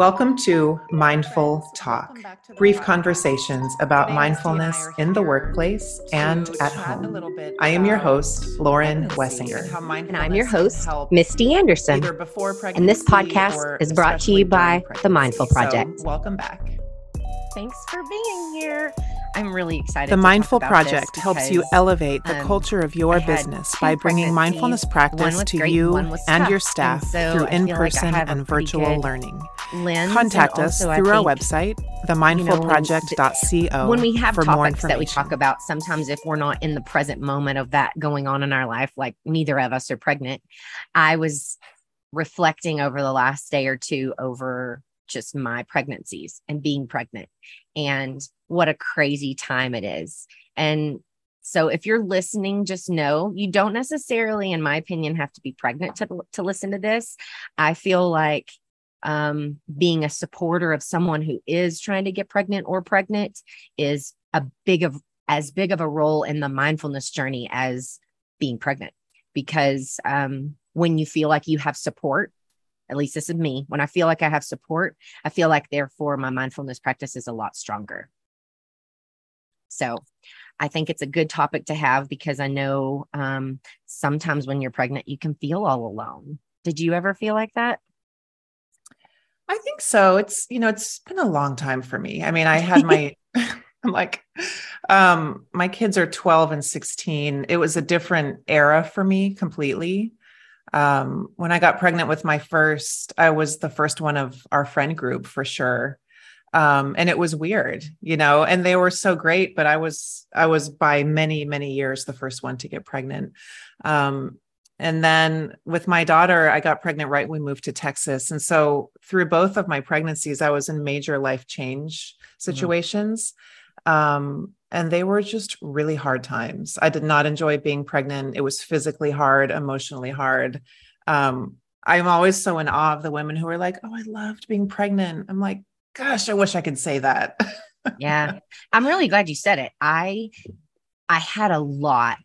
Welcome to Mindful Talk, brief conversations about mindfulness in the workplace and at home. I am your host, Lauren Wessinger. And I'm your host, Misty Anderson. And this podcast is brought to you by the Mindful Project. Welcome back. Thanks for being here. I'm really excited. The Mindful Project helps you elevate the um, culture of your business by bringing mindfulness practice to great, you and tough. your staff so through in person like and virtual learning. Lens, Contact us through think, our website, themindfulproject.co. You know, when we have topics that we talk about, sometimes if we're not in the present moment of that going on in our life, like neither of us are pregnant, I was reflecting over the last day or two over just my pregnancies and being pregnant and what a crazy time it is. And so if you're listening, just know you don't necessarily, in my opinion, have to be pregnant to, to listen to this. I feel like um, being a supporter of someone who is trying to get pregnant or pregnant is a big of as big of a role in the mindfulness journey as being pregnant because um, when you feel like you have support at least this is me when i feel like i have support i feel like therefore my mindfulness practice is a lot stronger. So i think it's a good topic to have because i know um, sometimes when you're pregnant you can feel all alone. Did you ever feel like that? I think so. It's you know it's been a long time for me. I mean i had my i'm like um my kids are 12 and 16 it was a different era for me completely um, when I got pregnant with my first, I was the first one of our friend group for sure. Um, and it was weird, you know, and they were so great, but I was, I was by many, many years the first one to get pregnant. Um, and then with my daughter, I got pregnant right when we moved to Texas. And so through both of my pregnancies, I was in major life change mm-hmm. situations. Mm-hmm. Um, and they were just really hard times. I did not enjoy being pregnant. It was physically hard, emotionally hard. Um, I'm always so in awe of the women who are like, "Oh, I loved being pregnant." I'm like, "Gosh, I wish I could say that." yeah, I'm really glad you said it. I I had a lot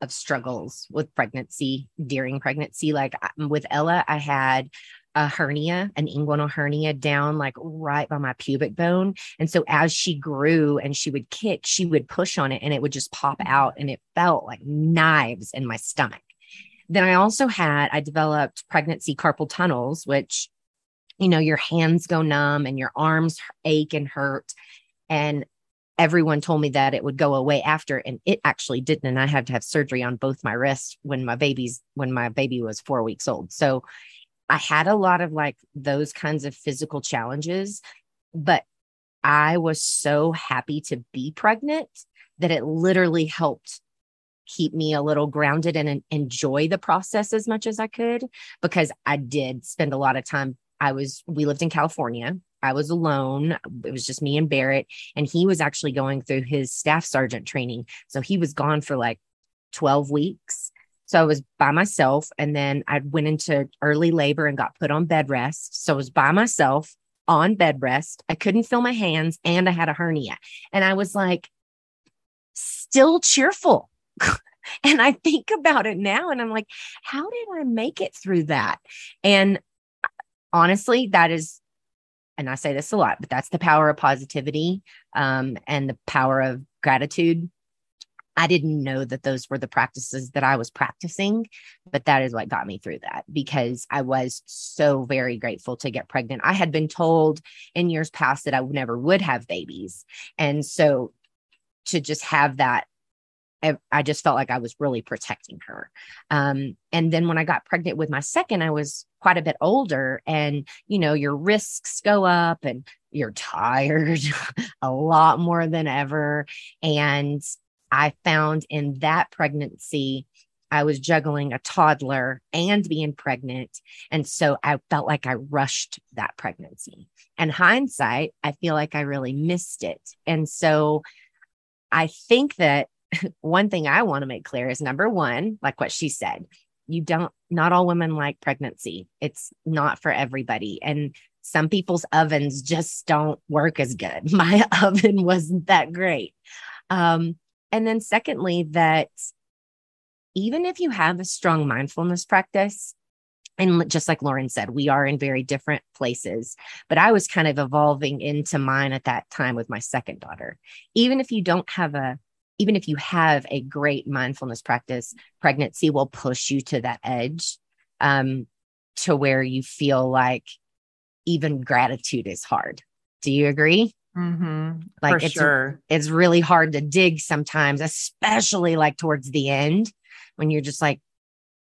of struggles with pregnancy during pregnancy. Like with Ella, I had a hernia, an inguinal hernia down like right by my pubic bone. And so as she grew and she would kick, she would push on it and it would just pop mm-hmm. out and it felt like knives in my stomach. Then I also had, I developed pregnancy carpal tunnels, which, you know, your hands go numb and your arms ache and hurt. And everyone told me that it would go away after and it actually didn't and i had to have surgery on both my wrists when my baby's when my baby was four weeks old so I had a lot of like those kinds of physical challenges, but I was so happy to be pregnant that it literally helped keep me a little grounded and enjoy the process as much as I could because I did spend a lot of time. I was, we lived in California. I was alone. It was just me and Barrett. And he was actually going through his staff sergeant training. So he was gone for like 12 weeks. So I was by myself. And then I went into early labor and got put on bed rest. So I was by myself on bed rest. I couldn't feel my hands and I had a hernia. And I was like, still cheerful. and I think about it now and I'm like, how did I make it through that? And honestly, that is, and I say this a lot, but that's the power of positivity um, and the power of gratitude I didn't know that those were the practices that I was practicing, but that is what got me through that because I was so very grateful to get pregnant. I had been told in years past that I never would have babies. And so to just have that, I just felt like I was really protecting her. Um, and then when I got pregnant with my second, I was quite a bit older, and you know, your risks go up and you're tired a lot more than ever. And I found in that pregnancy, I was juggling a toddler and being pregnant. And so I felt like I rushed that pregnancy. And hindsight, I feel like I really missed it. And so I think that one thing I want to make clear is number one, like what she said, you don't, not all women like pregnancy. It's not for everybody. And some people's ovens just don't work as good. My oven wasn't that great. Um, and then, secondly, that even if you have a strong mindfulness practice, and just like Lauren said, we are in very different places. But I was kind of evolving into mine at that time with my second daughter. Even if you don't have a, even if you have a great mindfulness practice, pregnancy will push you to that edge um, to where you feel like even gratitude is hard. Do you agree? Mm-hmm. Like For it's sure. it's really hard to dig sometimes, especially like towards the end when you're just like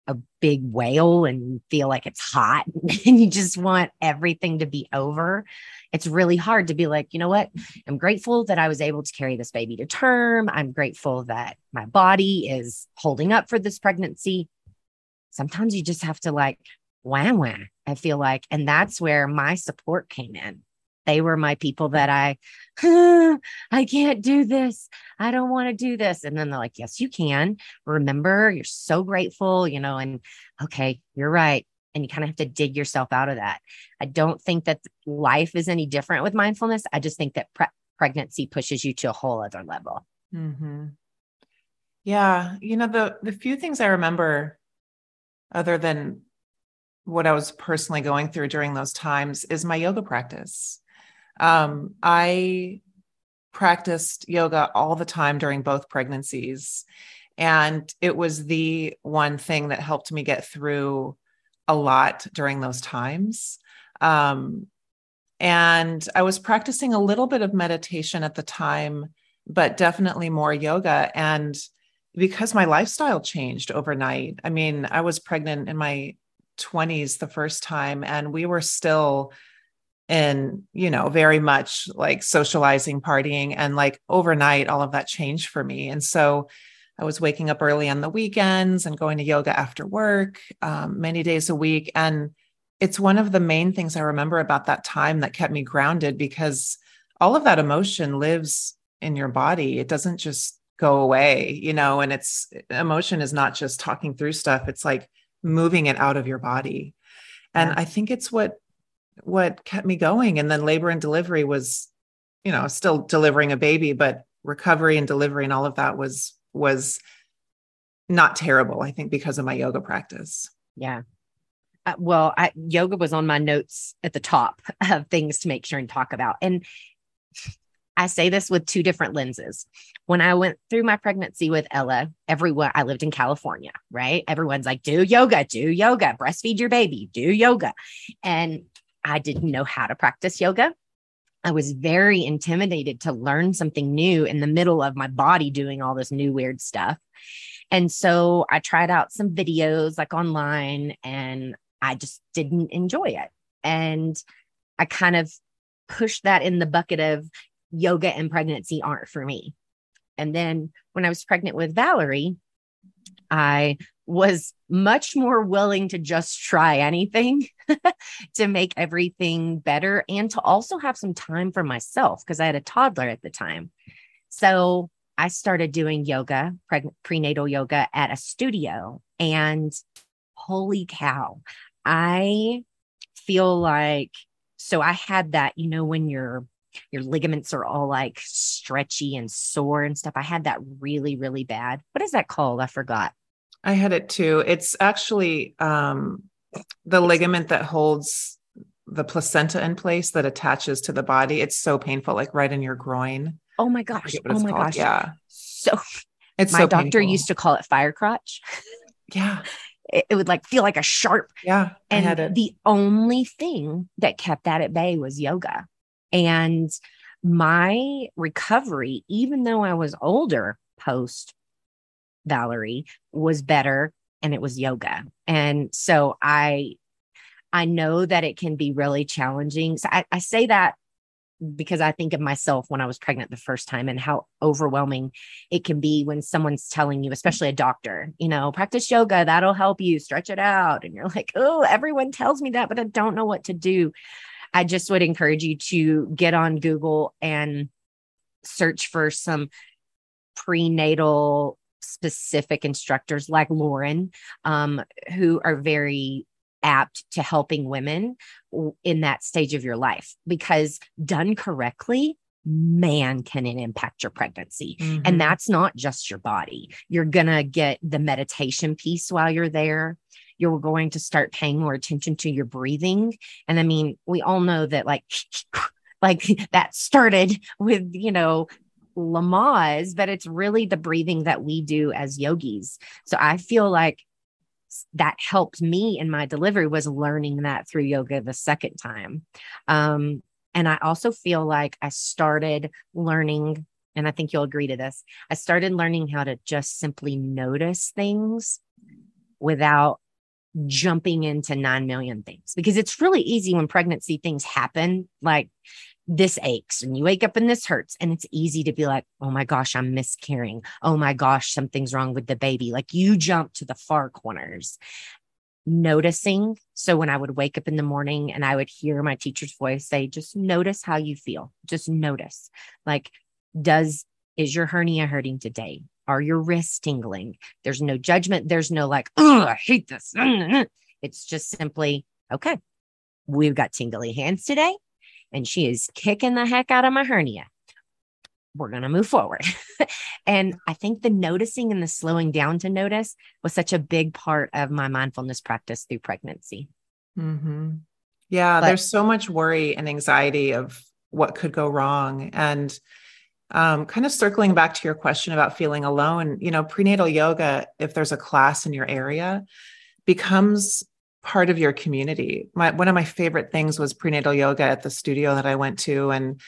a big whale and you feel like it's hot and you just want everything to be over. It's really hard to be like, you know what? I'm grateful that I was able to carry this baby to term. I'm grateful that my body is holding up for this pregnancy. Sometimes you just have to like wham wham, I feel like. And that's where my support came in. They were my people that I, I can't do this. I don't want to do this. And then they're like, yes, you can. Remember, you're so grateful, you know, and okay, you're right. And you kind of have to dig yourself out of that. I don't think that life is any different with mindfulness. I just think that pre- pregnancy pushes you to a whole other level. Mm-hmm. Yeah. You know, the, the few things I remember other than what I was personally going through during those times is my yoga practice. Um, I practiced yoga all the time during both pregnancies. And it was the one thing that helped me get through a lot during those times. Um, and I was practicing a little bit of meditation at the time, but definitely more yoga. And because my lifestyle changed overnight, I mean, I was pregnant in my 20s the first time, and we were still in, you know, very much like socializing, partying, and like overnight, all of that changed for me. And so I was waking up early on the weekends and going to yoga after work um, many days a week. And it's one of the main things I remember about that time that kept me grounded because all of that emotion lives in your body. It doesn't just go away, you know, and it's emotion is not just talking through stuff, it's like moving it out of your body. And yeah. I think it's what what kept me going. And then labor and delivery was, you know, still delivering a baby, but recovery and delivery and all of that was was not terrible, I think, because of my yoga practice. Yeah. Uh, well, I, yoga was on my notes at the top of things to make sure and talk about. And I say this with two different lenses. When I went through my pregnancy with Ella, everyone, I lived in California, right? Everyone's like, do yoga, do yoga, breastfeed your baby, do yoga. And I didn't know how to practice yoga. I was very intimidated to learn something new in the middle of my body doing all this new weird stuff. And so I tried out some videos like online and I just didn't enjoy it. And I kind of pushed that in the bucket of yoga and pregnancy aren't for me. And then when I was pregnant with Valerie, I was much more willing to just try anything to make everything better and to also have some time for myself because I had a toddler at the time. So I started doing yoga, pre- prenatal yoga at a studio. And holy cow, I feel like so I had that, you know, when your your ligaments are all like stretchy and sore and stuff. I had that really, really bad. What is that called? I forgot. I had it too. It's actually um, the ligament that holds the placenta in place that attaches to the body. It's so painful, like right in your groin. Oh my gosh. Oh my called. gosh. Yeah. So it's my so doctor painful. used to call it fire crotch. Yeah. It, it, would like feel like a sharp. Yeah. And the only thing that kept that at bay was yoga. And my recovery, even though I was older post Valerie was better and it was yoga. And so I I know that it can be really challenging. So I, I say that because I think of myself when I was pregnant the first time and how overwhelming it can be when someone's telling you, especially a doctor, you know, practice yoga, that'll help you stretch it out. And you're like, oh, everyone tells me that, but I don't know what to do. I just would encourage you to get on Google and search for some prenatal specific instructors like Lauren, um, who are very apt to helping women in that stage of your life because done correctly, man, can it impact your pregnancy? Mhm. And that's not just your body. You're going to get the meditation piece while you're there. You're going to start paying more attention to your breathing. And I mean, we all know that like, like that started with, you know, Lamaze, but it's really the breathing that we do as yogis. So I feel like that helped me in my delivery was learning that through yoga the second time. Um, and I also feel like I started learning, and I think you'll agree to this, I started learning how to just simply notice things without jumping into 9 million things because it's really easy when pregnancy things happen like this aches and you wake up and this hurts and it's easy to be like oh my gosh i'm miscarrying. Oh my gosh something's wrong with the baby. Like you jump to the far corners. Noticing so when i would wake up in the morning and i would hear my teacher's voice say just notice how you feel. Just notice. Like does is your hernia hurting today? Are your wrists tingling? There's no judgment. There's no like oh i hate this. Mm, mm, mm. It's just simply okay we've got tingly hands today and she is kicking the heck out of my hernia. We're going to move forward. and I think the noticing and the slowing down to notice was such a big part of my mindfulness practice through pregnancy. Mhm. Yeah, But- there's so much worry and anxiety of what could go wrong. And um, kind of circling back to your question about feeling alone, you know, prenatal yoga, if there's a class in your area, becomes part of your community. My, one of my favorite things was prenatal yoga at the studio that I went to. And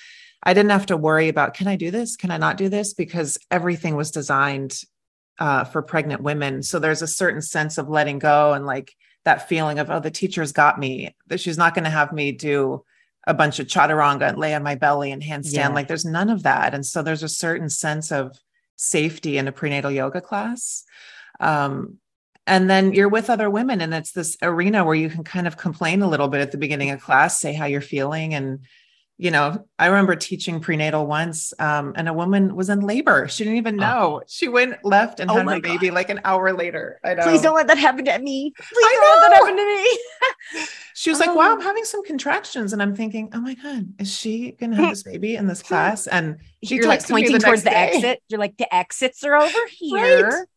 I didn't have to worry about, can I do this? Can I not do this? Because everything was designed uh, for pregnant women. So there's a certain sense of letting go and like that feeling of, oh, the teacher's got me, that she's not going to have me do a bunch of chaturanga and lay on my belly and handstand. Yeah. Like there's none of that. And so there's a certain sense of safety in a prenatal yoga class. Um, and then you're with other women and it's this arena where you can kind of complain a little bit at the beginning of class say how you're feeling and you know i remember teaching prenatal once um, and a woman was in labor she didn't even know she went left and Oh had my her baby like an hour later i know Please don't let that happen to me. Please I don't let that happen to me. she was like wow i'm Oh. having some contractions and i'm thinking oh my god is she gonna have this baby in this class and she You're like texted me pointing towards next the day. exit. You're like, the exits are over here.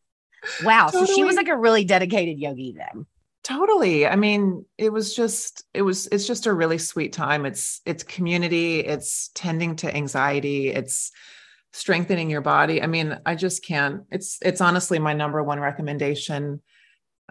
Wow. So she was like a really dedicated yogi then. totally i mean it was just it was it's just a really sweet time it's it's community it's tending to anxiety it's strengthening your body i mean i just can't it's it's honestly my number one recommendation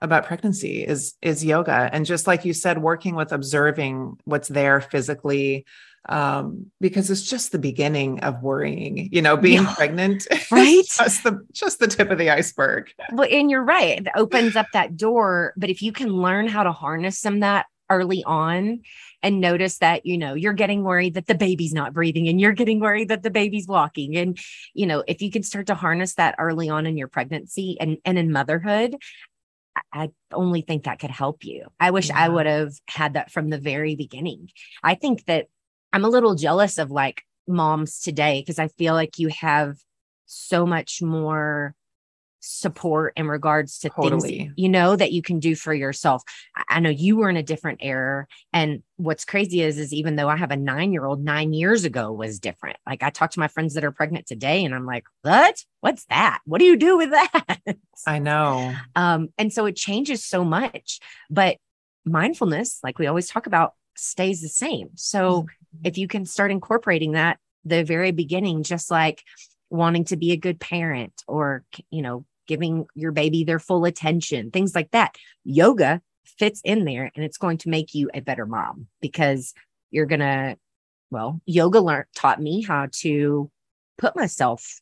about pregnancy is is yoga and just like you said working with observing what's there physically um because it's just the beginning of worrying you know being Yeah. pregnant Right? just the just the tip of the iceberg Well, and you're right. It opens up that door. But if you can learn how to harness some of that early on and notice that, you know, you're getting worried that the baby's not breathing and you're getting worried that the baby's walking. And, you know, if you can start to harness that early on in your pregnancy and, and in motherhood, I- I only think that could help you. I wish I would have had that from the very beginning. I think that I'm a little jealous of like moms today because I feel like you have so much more support in regards to things you know that you can do for yourself. I- I know you were in a different era and what's crazy is is even though I have a 9-year-old 9 years ago was different. Like I talk to my friends that are pregnant today and I'm like, "What? What's that? What do you do with that?" i know Um, and so it changes so much, but mindfulness, like we always talk about, stays the same. So if you can start incorporating that the very beginning, just like wanting to be a good parent or, you know, giving your baby their full attention, things like that, yoga fits in there and it's going to make you a better mom because you're going to, well, yoga learned taught me how to put myself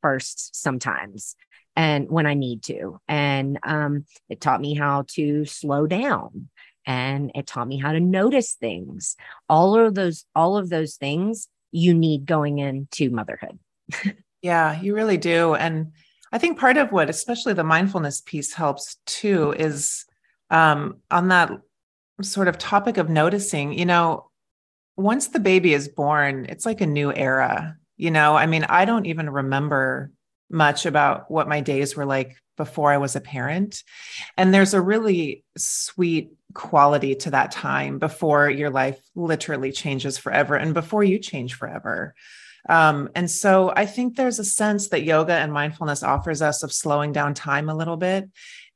first sometimes and when I need to. And um, it taught me how to slow down and it taught me how to notice things. All of those, all of those things you need going into motherhood. Yeah, you really do. And I think part of what, especially the mindfulness piece, helps too is um, on that sort of topic of noticing, you know, once the baby is born, it's like a new era. You know, I mean, I don't even remember much about what my days were like before I was a parent. And there's a really sweet quality to that time before your life literally changes forever and before you change forever. Um, and so I think there's a sense that yoga and mindfulness offers us of slowing down time a little bit.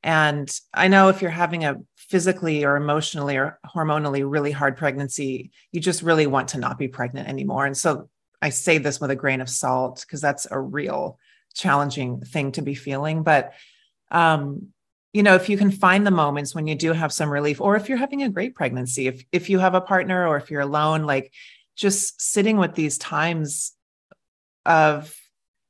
And I know if you're having a physically or emotionally or hormonally really hard pregnancy, you just really want to not be pregnant anymore. And so I say this with a grain of salt because that's a real challenging thing to be feeling. But um, you know, if you can find the moments when you do have some relief, or if you're having a great pregnancy, if if you have a partner or if you're alone, like just sitting with these times of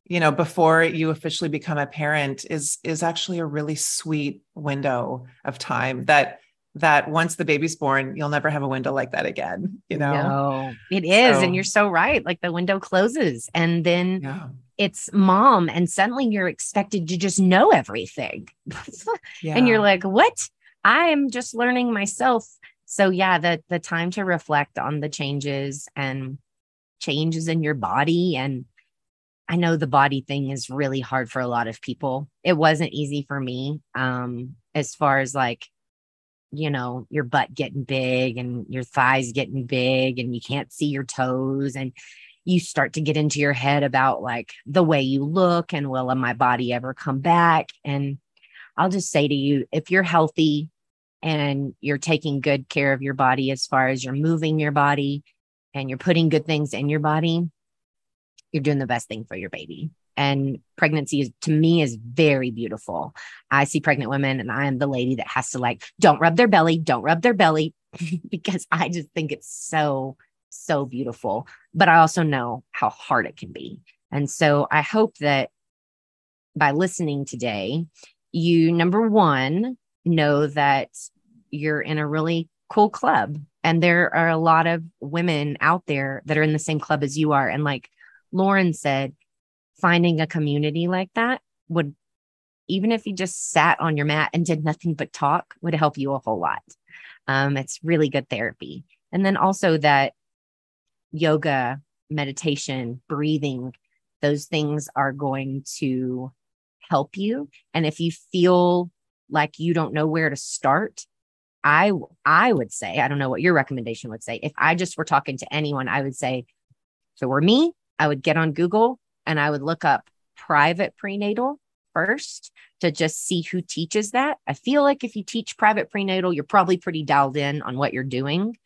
you know before you officially become a parent is is actually a really sweet window of time that that once the baby's born you'll never have a window like that again you know no, it is so, and you're so right like the window closes and then yeah. it's mom and suddenly you're expected to just know everything yeah. and you're like what i am just learning myself so yeah the the time to reflect on the changes and changes in your body and I know the body thing is really hard for a lot of people. It wasn't easy for me. Um, as far as like, you know, your butt getting big and your thighs getting big and you can't see your toes and you start to get into your head about like the way you look and will my body ever come back? And I'll just say to you, if you're healthy and you're taking good care of your body as far as you're moving your body and you're putting good things in your body, you're doing the best thing for your baby. And pregnancy is to me is very beautiful. I see pregnant women and I am the lady that has to like, don't rub their belly, don't rub their belly, because I just think it's so, so beautiful. But I also know how hard it can be. And so I hope that by listening today, you number one, know that you're in a really cool club. And there are a lot of women out there that are in the same club as you are. And like, Lauren said, finding a community like that would, even if you just sat on your mat and did nothing but talk, would help you a whole lot. Um, it's really good therapy. And then also that yoga, meditation, breathing, those things are going to help you. And if you feel like you don't know where to start, I I would say, I don't know what your recommendation would say. If I just were talking to anyone, I would say, if it were me, I would get on Google and I would look up private prenatal first to just see who teaches that. I feel like if you teach private prenatal, you're probably pretty dialed in on what you're doing.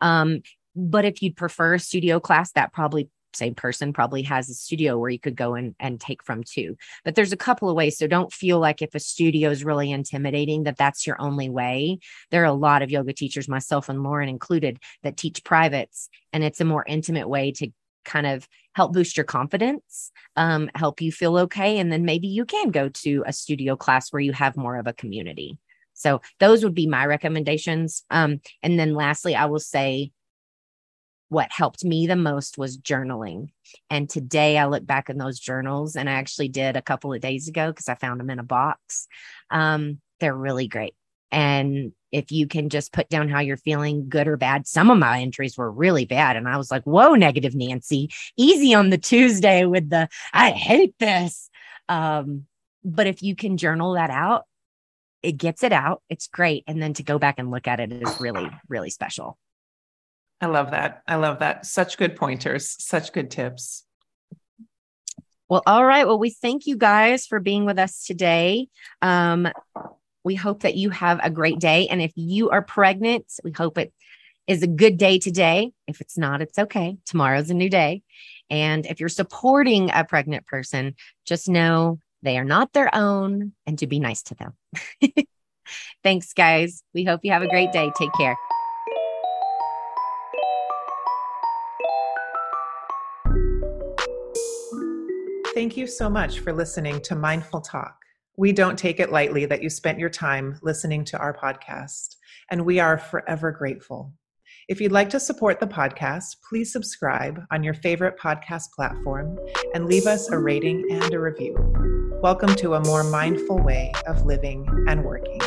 Um, but if you'd prefer a studio class, that probably same person probably has a studio where you could go and, and take from too. But there's a couple of ways. So don't feel like if a studio is really intimidating, that that's your only way. There are a lot of yoga teachers, myself and Lauren included, that teach privates, and it's a more intimate way to kind of help boost your confidence, um, help you feel okay. And then maybe you can go to a studio class where you have more of a community. So those would be my recommendations. Um, and then lastly, I will say what helped me the most was journaling. And today I look back in those journals and I actually did a couple of days ago because I found them in a box. Um, they're really great. And if you can just put down how you're feeling, good or bad. Some of my entries were really bad. And I was like, whoa, negative Nancy, easy on the Tuesday with the, I hate this. Um, but if you can journal that out, it gets it out. It's great. And then to go back and look at it is really, really special. I love that. I love that. Such good pointers, such good tips. Well, all right. Well, we thank you guys for being with us today. Um, we hope that you have a great day. And if you are pregnant, we hope it is a good day today. If it's not, it's okay. Tomorrow's a new day. And if you're supporting a pregnant person, just know they are not their own and to be nice to them. Thanks, guys. We hope you have a great day. Take care. Thank you so much for listening to Mindful Talk. We don't take it lightly that you spent your time listening to our podcast, and we are forever grateful. If you'd like to support the podcast, please subscribe on your favorite podcast platform and leave us a rating and a review. Welcome to a more mindful way of living and working.